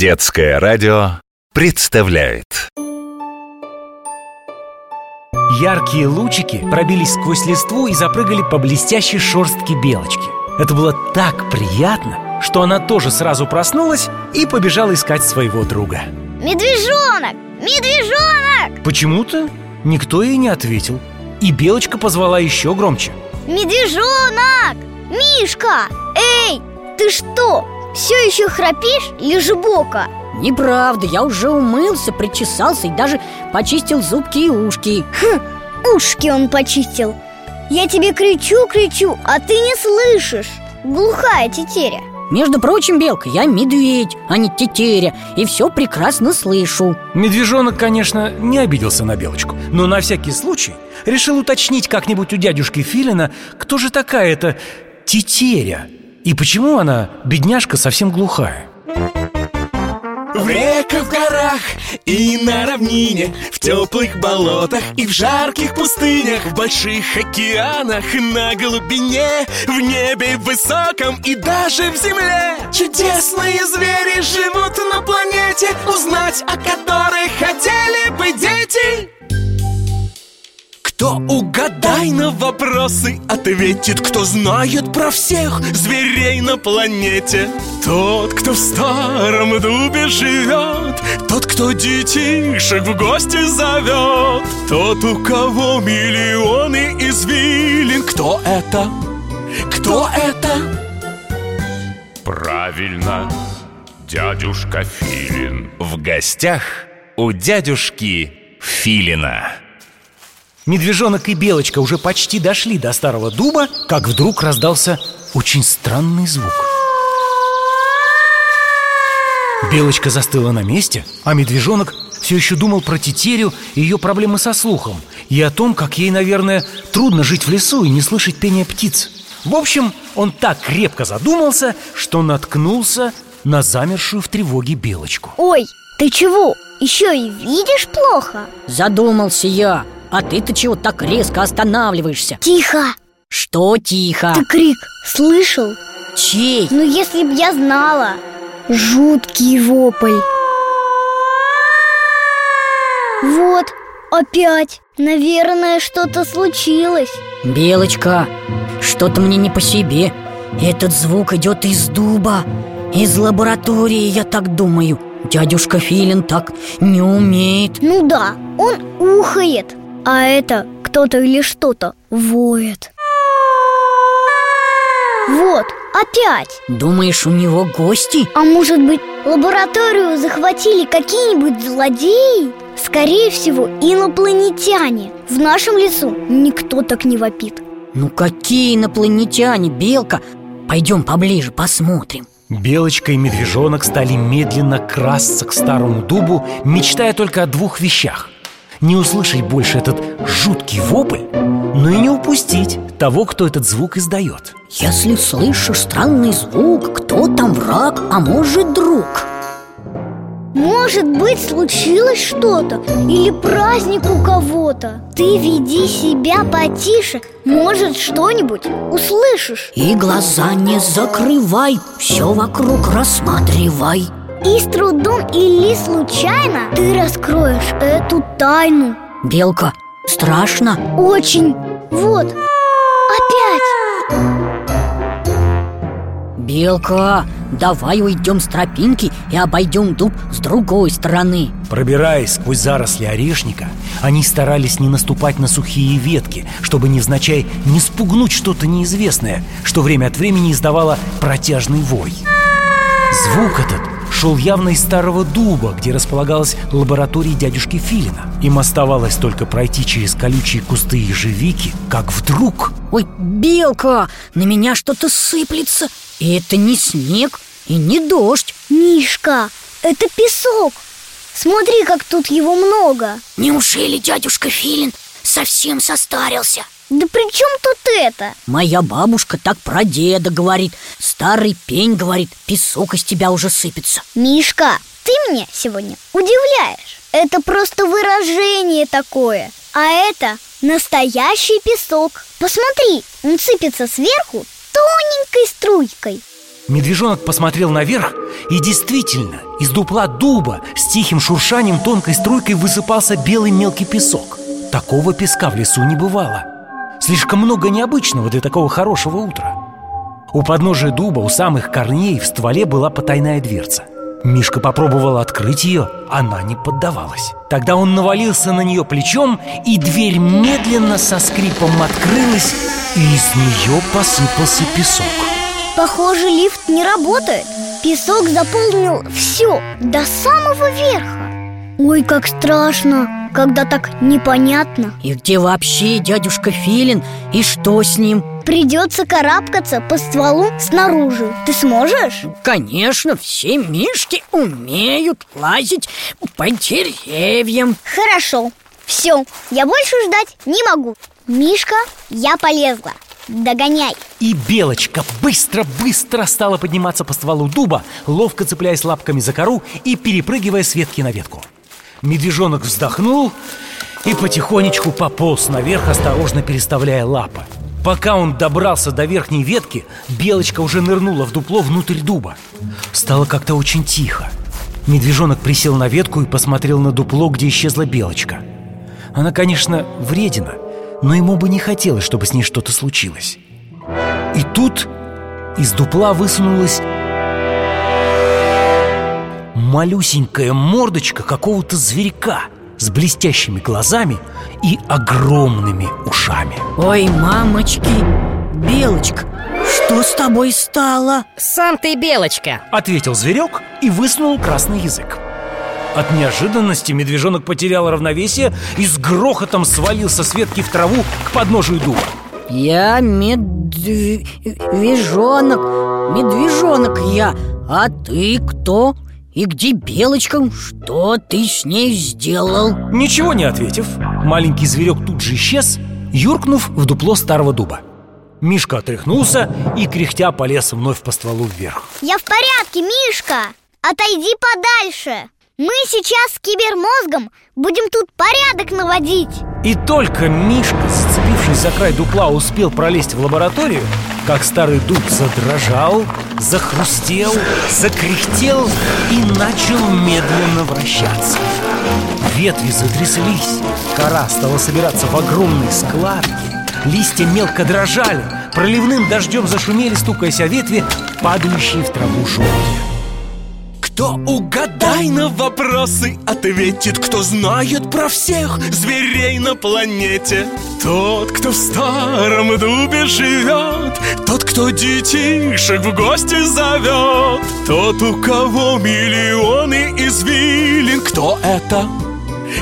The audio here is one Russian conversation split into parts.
Детское радио представляет Яркие лучики пробились сквозь листву и запрыгали по блестящей шерстке белочки Это было так приятно, что она тоже сразу проснулась и побежала искать своего друга Медвежонок! Медвежонок! Почему-то никто ей не ответил И белочка позвала еще громче Медвежонок! Мишка! Эй, ты что, все еще храпишь, лежебока? Неправда, я уже умылся, причесался и даже почистил зубки и ушки. Хм, ушки он почистил. Я тебе кричу-кричу, а ты не слышишь. Глухая тетеря. Между прочим, Белка, я медведь, а не тетеря И все прекрасно слышу. Медвежонок, конечно, не обиделся на белочку Но на всякий случай решил уточнить как-нибудь у дядюшки Филина Кто же такая эта тетеря И почему она, бедняжка, совсем глухая? В реках, в горах и на равнине В теплых болотах и в жарких пустынях В больших океанах, на глубине В небе высоком и даже в земле. Чудесные звери живут на планете Узнать о которых хотели бы дети кто угадай на вопросы ответит Кто знает про всех зверей на планете. Тот, кто в старом дубе живет Тот, кто детишек в гости зовет. Тот, у кого миллионы извилин. Кто это? Кто это? Правильно, дядюшка Филин. В гостях у дядюшки Филина Медвежонок и Белочка уже почти дошли до старого дуба, как вдруг раздался очень странный звук. Белочка застыла на месте, а медвежонок все еще думал про тетерю и ее проблемы со слухом и о том, как ей, наверное, трудно жить в лесу и не слышать пения птиц. В общем, он так крепко задумался, что наткнулся на замершую в тревоге Белочку. Ой, ты чего? Еще и видишь плохо? Задумался я А ты-то чего так резко останавливаешься? Тихо! Что тихо? Ты крик слышал? Чей? Ну если б я знала Жуткий вопль Вот, опять Наверное, что-то случилось Белочка, что-то мне не по себе Этот звук идет из дуба Из лаборатории, я так думаю Дядюшка Филин так не умеет Ну да, он ухает А это кто-то или что-то воет Вот, опять Думаешь, у него гости? А может быть, лабораторию захватили какие-нибудь злодеи? Скорее всего, инопланетяне В нашем лесу никто так не вопит Ну какие инопланетяне, Белка? Пойдем поближе, посмотрим Белочка и медвежонок стали медленно красться к старому дубу, мечтая только о двух вещах Не услышать больше этот жуткий вопль, но и не упустить того, кто этот звук издает. Если слышишь странный звук, кто там враг, а может друг? Может быть, случилось что-то Или праздник у кого-то? Ты веди себя потише Может, что-нибудь услышишь. И глаза не закрывай, все вокруг рассматривай И с трудом или случайно Ты раскроешь эту тайну. Белка, страшно? Очень. Вот, опять. Белка, давай уйдем с тропинки и обойдем дуб с другой стороны. Пробираясь сквозь заросли орешника, они старались не наступать на сухие ветки, чтобы невзначай не спугнуть что-то неизвестное, что время от времени издавало протяжный вой. Звук этот шел явно из старого дуба, где располагалась лаборатория дядюшки Филина. Им оставалось только пройти через колючие кусты ежевики, как вдруг... Ой, Белка, на меня что-то сыплется И это не снег и не дождь Мишка, это песок Смотри, как тут его много Неужели дядюшка Филин совсем состарился? Да при чем тут это? Моя бабушка так про деда говорит Старый пень говорит, песок из тебя уже сыпется Мишка, ты меня сегодня удивляешь Это просто выражение такое А это настоящий песок Посмотри, он сыпется сверху тоненькой струйкой Медвежонок посмотрел наверх, и действительно, из дупла дуба с тихим шуршанием тонкой струйкой высыпался белый мелкий песок. Такого песка в лесу не бывало. Слишком много необычного для такого хорошего утра. У подножия дуба, у самых корней, в стволе была потайная дверца. Мишка попробовал открыть ее, она не поддавалась. Тогда он навалился на нее плечом, и дверь медленно со скрипом открылась, и из нее посыпался песок. Похоже, лифт не работает Песок заполнил все, до самого верха Ой, как страшно, когда так непонятно. И где вообще дядюшка Филин? И что с ним? Придется карабкаться по стволу снаружи. Ты сможешь? Конечно, все мишки умеют лазить по деревьям. Хорошо, все, я больше ждать не могу. Мишка, я полезла. Догоняй. И Белочка быстро-быстро стала подниматься по стволу дуба Ловко цепляясь лапками за кору и перепрыгивая с ветки на ветку Медвежонок вздохнул и потихонечку пополз наверх, осторожно переставляя лапы. Пока он добрался до верхней ветки, Белочка уже нырнула в дупло внутрь дуба. Стало как-то очень тихо. Медвежонок присел на ветку и посмотрел на дупло, где исчезла Белочка. Она, конечно, вредина – но ему бы не хотелось, чтобы с ней что-то случилось. И тут из дупла высунулась малюсенькая мордочка какого-то зверька с блестящими глазами и огромными ушами. Ой, мамочки, Белочка, что с тобой стало? Сам ты Белочка Ответил зверек и высунул красный язык от неожиданности медвежонок потерял равновесие и с грохотом свалился с ветки в траву к подножию дуба Я медвежонок, медвежонок я А ты кто? И где Белочка? Что ты с ней сделал? Ничего не ответив, маленький зверек тут же исчез, юркнув в дупло старого дуба Мишка отряхнулся и кряхтя полез вновь по стволу вверх Я в порядке, Мишка! Отойди подальше! Мы сейчас с кибермозгом будем тут порядок наводить И только Мишка, за край дупла, успел пролезть в лабораторию Как старый дуб задрожал, захрустел, закряхтел и начал медленно вращаться. Ветви затряслись, кора стала собираться в огромные складки Листья мелко дрожали, проливным дождем зашумели, стукаясь о ветви, падающие в траву шелки кто угадай на вопросы ответит? Кто знает про всех зверей на планете? Тот, кто в старом дубе живет Тот, кто детишек в гости зовет Тот, у кого миллионы извилин. Кто это?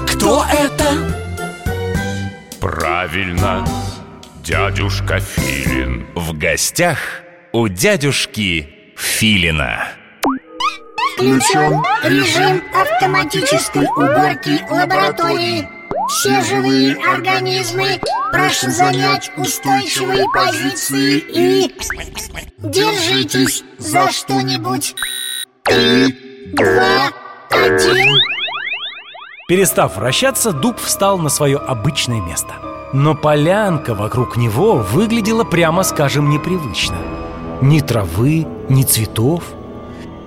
Кто это? Правильно, дядюшка Филин. В гостях у дядюшки Филина Включен режим автоматической уборки лаборатории. Все живые организмы прошу занять устойчивые позиции и держитесь за что-нибудь. Три, два, один. Перестав вращаться, дуб встал на свое обычное место. Но полянка вокруг него выглядела, прямо скажем, непривычно. Ни травы, ни цветов –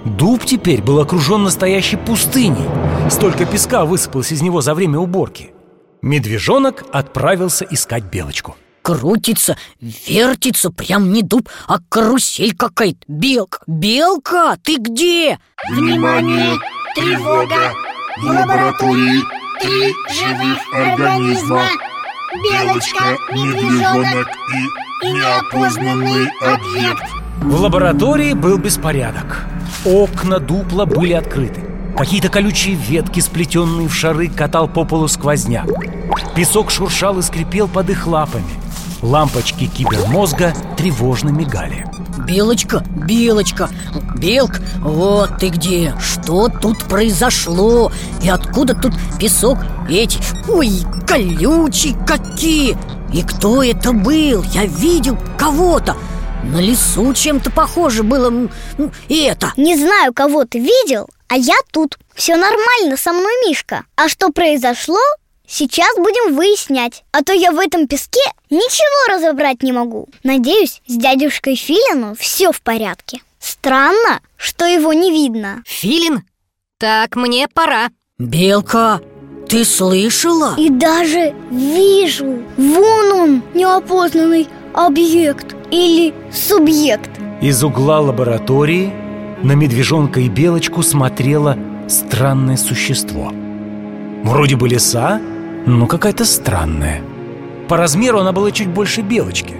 Дуб теперь был окружен настоящей пустыней. Столько песка высыпалось из него за время уборки. Медвежонок отправился искать Белочку. Крутится, вертится, прям не дуб, а карусель какая-то. Белка, Белка, ты где? Внимание, тревога. В лаборатории три живых организма. Белочка, медвежонок и неопознанный объект В лаборатории был беспорядок Окна дупла были открыты Какие-то колючие ветки, сплетенные в шары, катал по полу сквозняк Песок шуршал и скрипел под их лапами Лампочки кибермозга тревожно мигали Белочка, Белочка, Белк, вот ты где Что тут произошло? И откуда тут песок эти? Ой, колючие какие! И кто это был? Я видел кого-то на лесу чем-то похоже было ну, и это. Не знаю, кого ты видел, а я тут. Все нормально со мной, Мишка. А что произошло, сейчас будем выяснять. А то я в этом песке ничего разобрать не могу. Надеюсь, с дядюшкой Филину все в порядке. Странно, что его не видно. Филин? Так, мне пора. Белка, ты слышала? И даже вижу. Вон он, неопознанный объект или субъект. Из угла лаборатории на медвежонка и белочку смотрело странное существо. Вроде бы лиса, но какая-то странная. По размеру она была чуть больше белочки.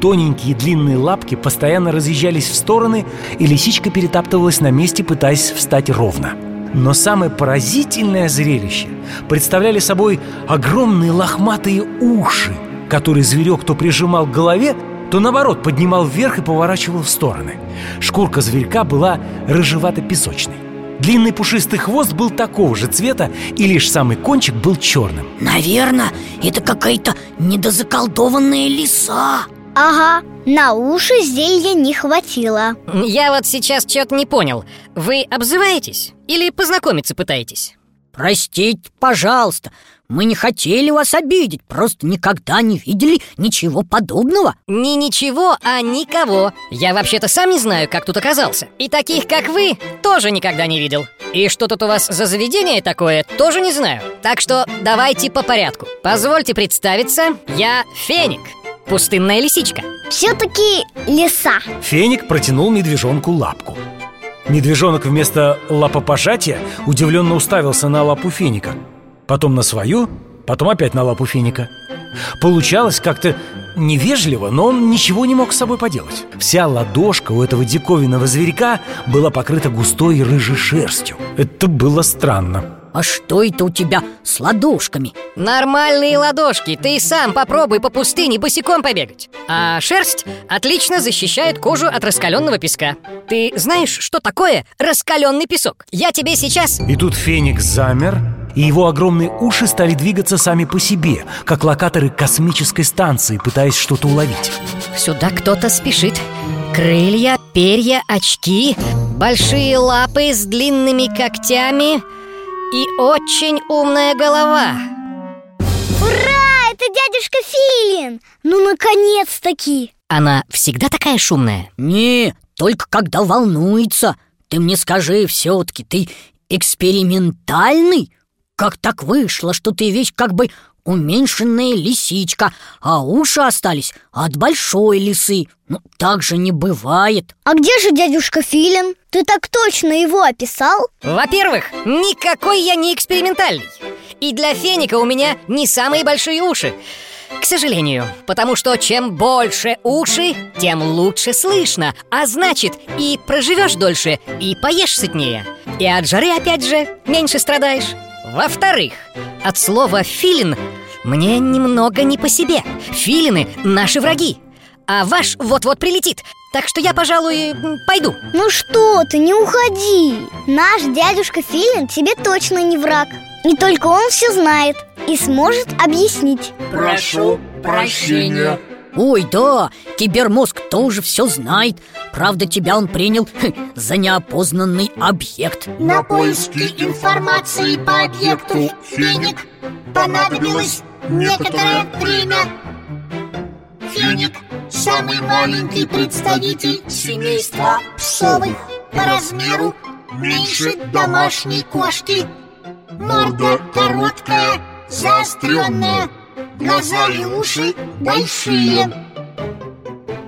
Тоненькие длинные лапки постоянно разъезжались в стороны И лисичка перетаптывалась на месте, пытаясь встать ровно. Но самое поразительное зрелище представляли собой огромные лохматые уши, которые зверек то прижимал к голове, то наоборот поднимал вверх и поворачивал в стороны. Шкурка зверька была рыжевато-песочной. Длинный пушистый хвост был такого же цвета, и лишь самый кончик был черным. Наверное, это какая-то недозаколдованная лиса Ага, на уши зелья не хватило Я вот сейчас что-то не понял Вы обзываетесь? Или познакомиться пытаетесь? Простите, пожалуйста, мы не хотели вас обидеть Просто никогда не видели ничего подобного. Не ничего, а никого. Я вообще-то сам не знаю, как тут оказался. И таких, как вы, тоже никогда не видел. И что тут у вас за заведение такое, тоже не знаю. Так что давайте по порядку. Позвольте представиться, я Феник Пустынная лисичка. Все-таки лиса. Феник протянул медвежонку лапку. Медвежонок вместо лапопожатия удивленно уставился на лапу феника Потом на свою, потом опять на лапу феника Получалось как-то невежливо, но он ничего не мог с собой поделать. Вся ладошка у этого диковинного зверька была покрыта густой рыжей шерстью. Это было странно. А что это у тебя с ладошками? Нормальные ладошки, ты сам попробуй по пустыне босиком побегать. А шерсть отлично защищает кожу от раскаленного песка. Ты знаешь, что такое раскаленный песок? Я тебе сейчас... И тут феник замер, и его огромные уши стали двигаться сами по себе, как локаторы космической станции, пытаясь что-то уловить. Сюда кто-то спешит Крылья, перья, очки Большие лапы с длинными когтями И очень умная голова Ура, это дядюшка Филин Ну, наконец-таки Она всегда такая шумная? Не, только когда волнуется Ты мне скажи все-таки, ты экспериментальный? Как так вышло, что ты весь как бы уменьшенная лисичка А уши остались от большой лисы? Ну, так же не бывает. А где же дядюшка Филин? Ты так точно его описал? Во-первых, никакой я не экспериментальный. И для феника у меня не самые большие уши. К сожалению, потому что чем больше уши, тем лучше слышно. А значит, и проживешь дольше, и поешь сытнее. И от жары, опять же, меньше страдаешь Во-вторых, от слова «филин» мне немного не по себе. Филины – наши враги. А ваш вот-вот прилетит. Так что я, пожалуй, пойду. Ну что ты, не уходи. Наш дядюшка Филин тебе точно не враг. И только он все знает и сможет объяснить. Прошу прощения Ой, да, кибермозг тоже все знает Правда, тебя он принял хм, за неопознанный объект На поиски информации по объекту «Феник» понадобилось некоторое время. Феник – самый маленький представитель семейства псовых. По размеру меньше домашней кошки. Морда короткая, заостренная. Глаза и уши большие.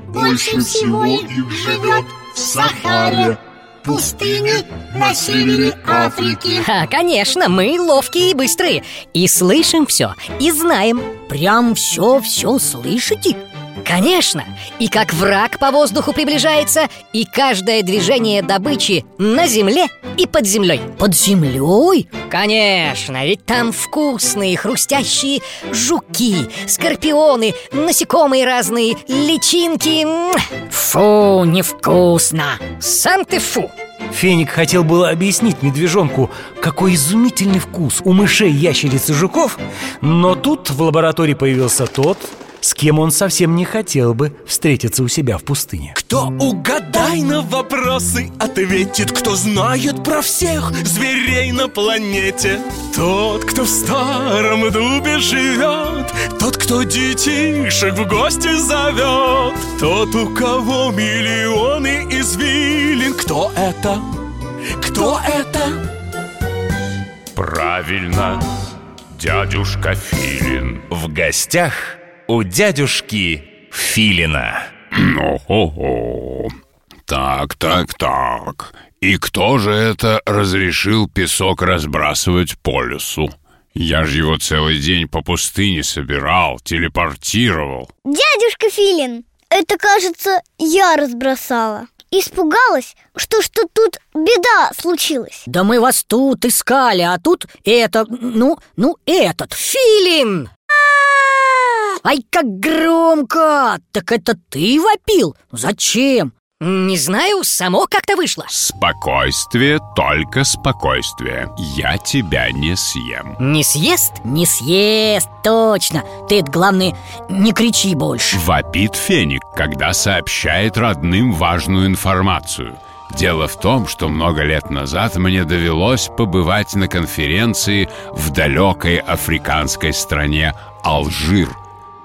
Больше всего их живет в Сахаре, пустыне на севере Африки. А, конечно, мы ловкие и быстрые И слышим все, и знаем Прям все-все слышите? Конечно, и как враг по воздуху приближается И каждое движение добычи на земле и под землей. Под землей? Конечно, ведь там вкусные, хрустящие жуки, скорпионы, насекомые разные, личинки. Фу, невкусно! Сам ты фу! Феник хотел было объяснить медвежонку, какой изумительный вкус у мышей, ящериц и жуков, но тут в лаборатории появился тот, с кем он совсем не хотел бы встретиться у себя в пустыне. Кто угадай на вопросы ответит, кто знает про всех зверей на планете. Тот, кто в старом дубе живет, тот, кто детишек в гости зовет, тот, у кого миллионы извилин. Кто это? Кто это? Правильно, дядюшка Филин В гостях у дядюшки Филина Ого-го. Так, так, так. И кто же это разрешил песок разбрасывать по лесу? Я же его целый день по пустыне собирал, телепортировал. Дядюшка Филин, это, кажется, я разбросала Испугалась, что что тут беда случилась Да мы вас тут искали, а тут это, ну, ну этот, филин Ай, как громко! Так это ты вопил? Зачем? Не знаю, само как-то вышло Спокойствие, только спокойствие. Я тебя не съем. Не съест? Не съест, точно Ты, главное, не кричи больше Вопит феник, когда сообщает родным важную информацию. Дело в том, что много лет назад мне довелось побывать на конференции в далекой африканской стране Алжир.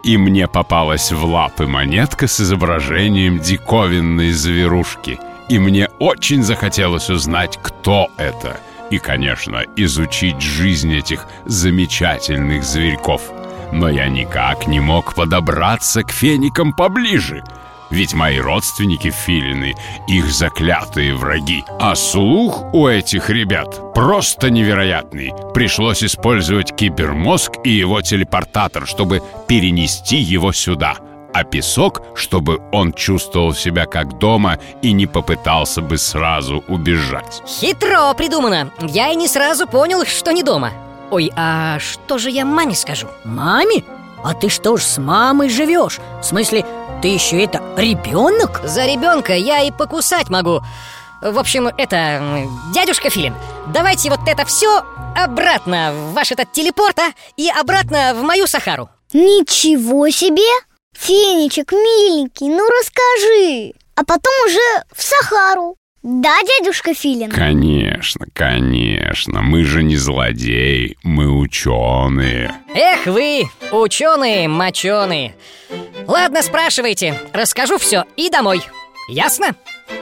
И мне попалась в лапы монетка с изображением диковинной зверушки. И мне очень захотелось узнать, кто это. И, конечно, изучить жизнь этих замечательных зверьков. Но я никак не мог подобраться к феникам поближе. Ведь мои родственники филины — их заклятые враги. А слух у этих ребят просто невероятный. Пришлось использовать кибермозг и его телепортатор, чтобы перенести его сюда. А песок, чтобы он чувствовал себя как дома и не попытался бы сразу убежать. Хитро придумано Я и не сразу понял, что не дома Ой, а что же я маме скажу? Маме? А ты что ж с мамой живешь? В смысле, ты еще это ребенок? За ребенка я и покусать могу В общем, это, дядюшка Филин Давайте вот это все обратно в ваш этот телепорт, а? И обратно в мою Сахару Ничего себе! Феничек, миленький, ну расскажи А потом уже в Сахару Да, дядюшка Филин? Конечно, конечно, мы же не злодеи, мы ученые. Эх вы, ученые, моченые Ладно, спрашивайте, расскажу все и домой Ясно?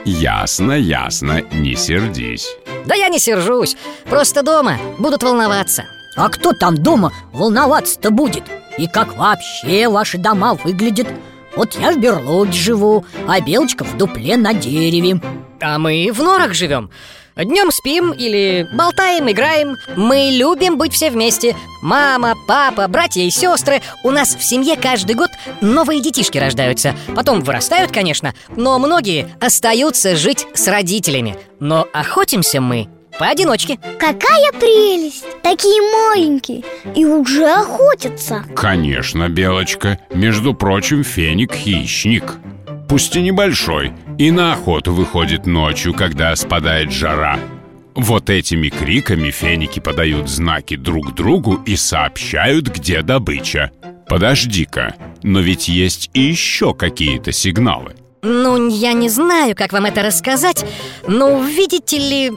Ясно, ясно, не сердись. Да я не сержусь, просто дома будут волноваться А кто там дома волноваться-то будет? И как вообще ваши дома выглядят? Вот я в берлоге живу, а Белочка в дупле на дереве А мы в норах живем Днем спим или болтаем, играем. Мы любим быть все вместе. Мама, папа, братья и сестры У нас в семье каждый год новые детишки рождаются. Потом вырастают, конечно Но многие остаются жить с родителями. Но охотимся мы поодиночке. Какая прелесть! Такие маленькие и уже охотятся. Конечно, Белочка. Между прочим, феник – хищник. Пусть и небольшой, и на охоту выходит ночью, когда спадает жара. Вот этими криками феники подают знаки друг другу и сообщают, где добыча. Подожди-ка, но ведь есть и еще какие-то сигналы. Ну, я не знаю, как вам это рассказать Но видите ли,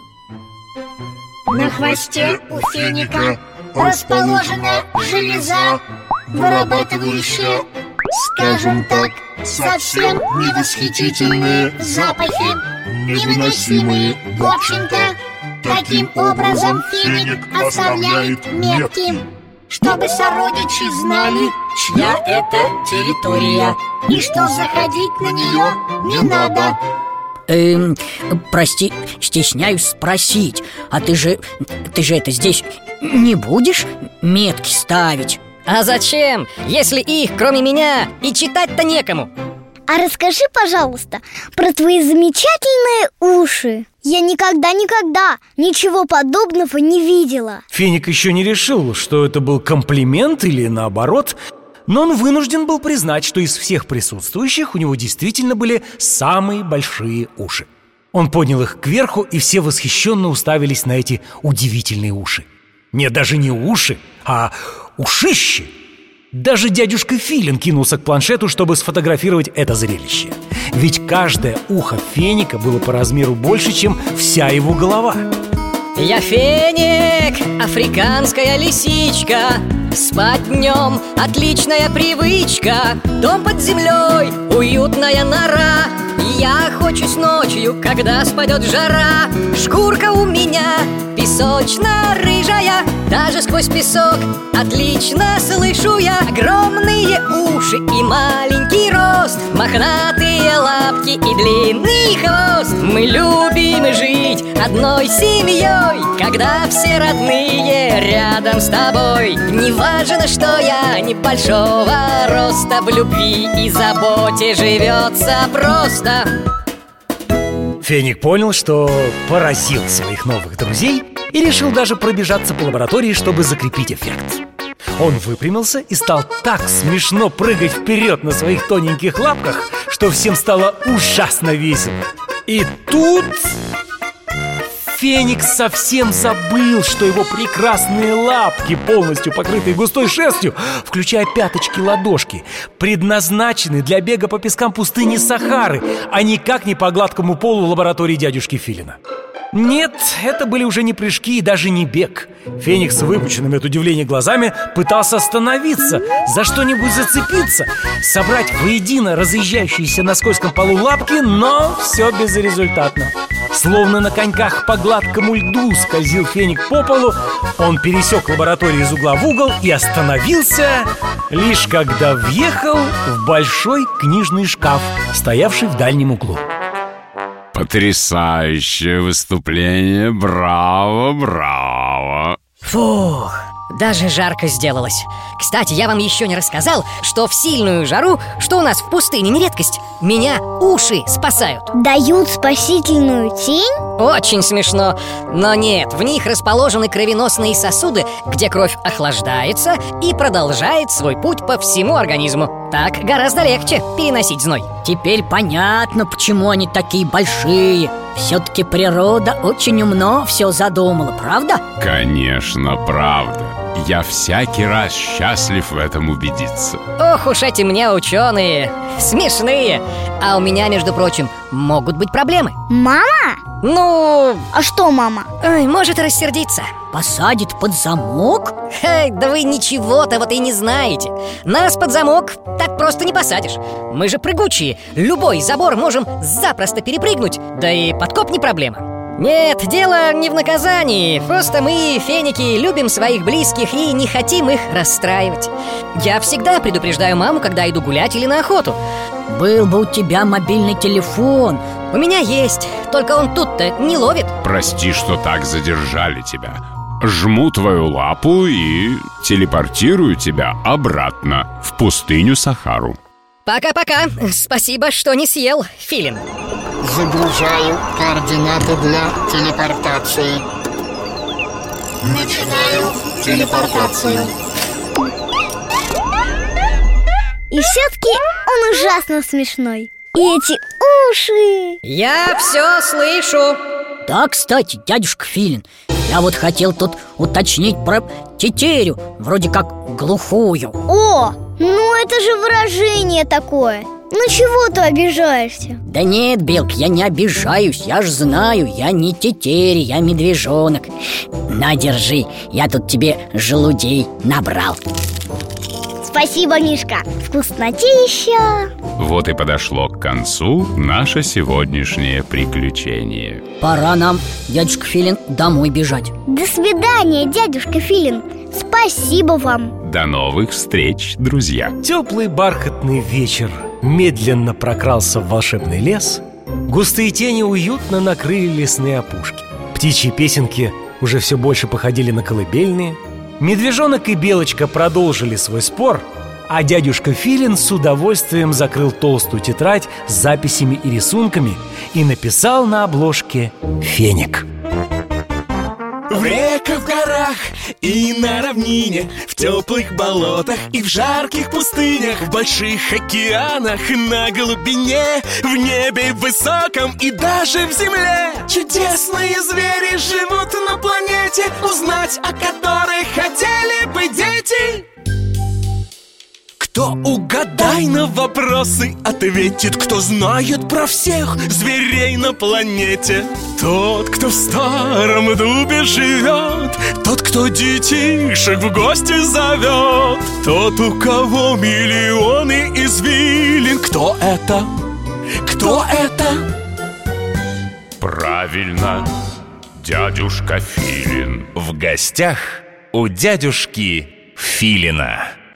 На хвосте у феника расположена железа, вырабатывающая, скажем так, совсем невосхитительные запахи, невыносимые. В общем-то, таким образом феник оставляет метки, чтобы сородичи знали, чья это территория, и что заходить на нее не надо. Эм, прости, стесняюсь спросить А ты же, ты же это здесь не будешь метки ставить? А зачем, если их, кроме меня, и читать-то некому? А расскажи, пожалуйста, про твои замечательные уши. Я никогда-никогда ничего подобного не видела. Феник еще не решил, что это был комплимент или наоборот Но он вынужден был признать, что из всех присутствующих у него действительно были самые большие уши. Он поднял их кверху, и все восхищенно уставились на эти удивительные уши. Нет, даже не уши, а ушищи Даже дядюшка Филин кинулся к планшету, чтобы сфотографировать это зрелище. Ведь каждое ухо феника было по размеру больше, чем вся его голова. Я феник, африканская лисичка. Спать днем – отличная привычка. Дом под землей – уютная нора. Я охочусь ночью, когда спадет жара. Шкурка у меня песочно-рыжая Даже сквозь песок отлично слышу я. Огромные уши и маленький рост Мохнатые лапки и длинный хвост. Мы любим жить одной семьей Когда все родные рядом с тобой. Не важно, что я небольшого роста В любви и заботе живется просто. Феник понял, что поразил своих новых друзей и решил даже пробежаться по лаборатории, чтобы закрепить эффект. Он выпрямился и стал так смешно прыгать вперед на своих тоненьких лапках, что всем стало ужасно весело. И тут Феникс совсем забыл, что его прекрасные лапки, полностью покрытые густой шерстью, включая пяточки-ладошки, предназначены для бега по пескам пустыни Сахары, а никак не по гладкому полу лаборатории дядюшки Филина. Нет, это были уже не прыжки и даже не бег. Феникс с выпученными от удивления глазами пытался остановиться, за что-нибудь зацепиться Собрать воедино разъезжающиеся на скользком полу лапки, но все безрезультатно. Словно на коньках по гладкому льду скользил феник по полу Он пересек лабораторию из угла в угол и остановился Лишь когда въехал в большой книжный шкаф, стоявший в дальнем углу Потрясающее выступление, браво, браво. Фух, даже жарко сделалось. Кстати, я вам еще не рассказал, что в сильную жару, что у нас в пустыне не редкость Меня уши спасают. Дают спасительную тень? Очень смешно. Но нет, в них расположены кровеносные сосуды Где кровь охлаждается и продолжает свой путь по всему организму. Так гораздо легче переносить зной. Теперь понятно, почему они такие большие. Все-таки природа очень умно все задумала, правда? Конечно, правда Я всякий раз счастлив в этом убедиться. Ох уж эти мне ученые. Смешные. А у меня, между прочим, могут быть проблемы. Мама? Ну, А что, мама? ой, может рассердиться. Посадит под замок? Эй, да вы ничего-то вот и не знаете. Нас под замок так просто не посадишь. Мы же прыгучие. Любой забор можем запросто перепрыгнуть. Да и подкоп не проблема нет, дело не в наказании. Просто мы, феники, любим своих близких и не хотим их расстраивать. Я всегда предупреждаю маму, когда иду гулять или на охоту. Был бы у тебя мобильный телефон У меня есть, только он тут-то не ловит Прости, что так задержали тебя. Жму твою лапу и телепортирую тебя обратно в пустыню Сахару Пока-пока, спасибо, что не съел, Филин Загружаю координаты для телепортации. Начинаю телепортацию. И все-таки он ужасно смешной. И эти уши. Я все слышу. Да, кстати, дядюшка Филин Я вот хотел тут уточнить про тетерю Вроде как глухую. О, ну это же выражение такое Ну чего ты обижаешься? Да нет, Белк, я не обижаюсь, я ж знаю, я не тетери, я медвежонок. На, держи, я тут тебе желудей набрал. Спасибо, Мишка. Вкуснотища. Вот и подошло к концу наше сегодняшнее приключение. Пора нам, дядюшка Филин, домой бежать. До свидания, дядюшка Филин. Спасибо вам. До новых встреч, друзья. Теплый бархатный вечер медленно прокрался в волшебный лес Густые тени уютно накрыли лесные опушки. Птичьи песенки уже все больше походили на колыбельные. Медвежонок и Белочка продолжили свой спор А дядюшка Филин с удовольствием закрыл толстую тетрадь с записями и рисунками И написал на обложке «Феник» В реках, в горах и на равнине В теплых болотах и в жарких пустынях В больших океанах, на глубине В небе высоком и даже в земле. Чудесные звери живут на планете Узнать о которых хотели бы дети Кто угадай на вопросы ответит Кто знает про всех зверей на планете. Тот, кто в старом дубе живет Тот, кто детишек в гости зовет. Тот, у кого миллионы извилин. Кто это? Кто это? Правильно, дядюшка Филин. В гостях у дядюшки Филина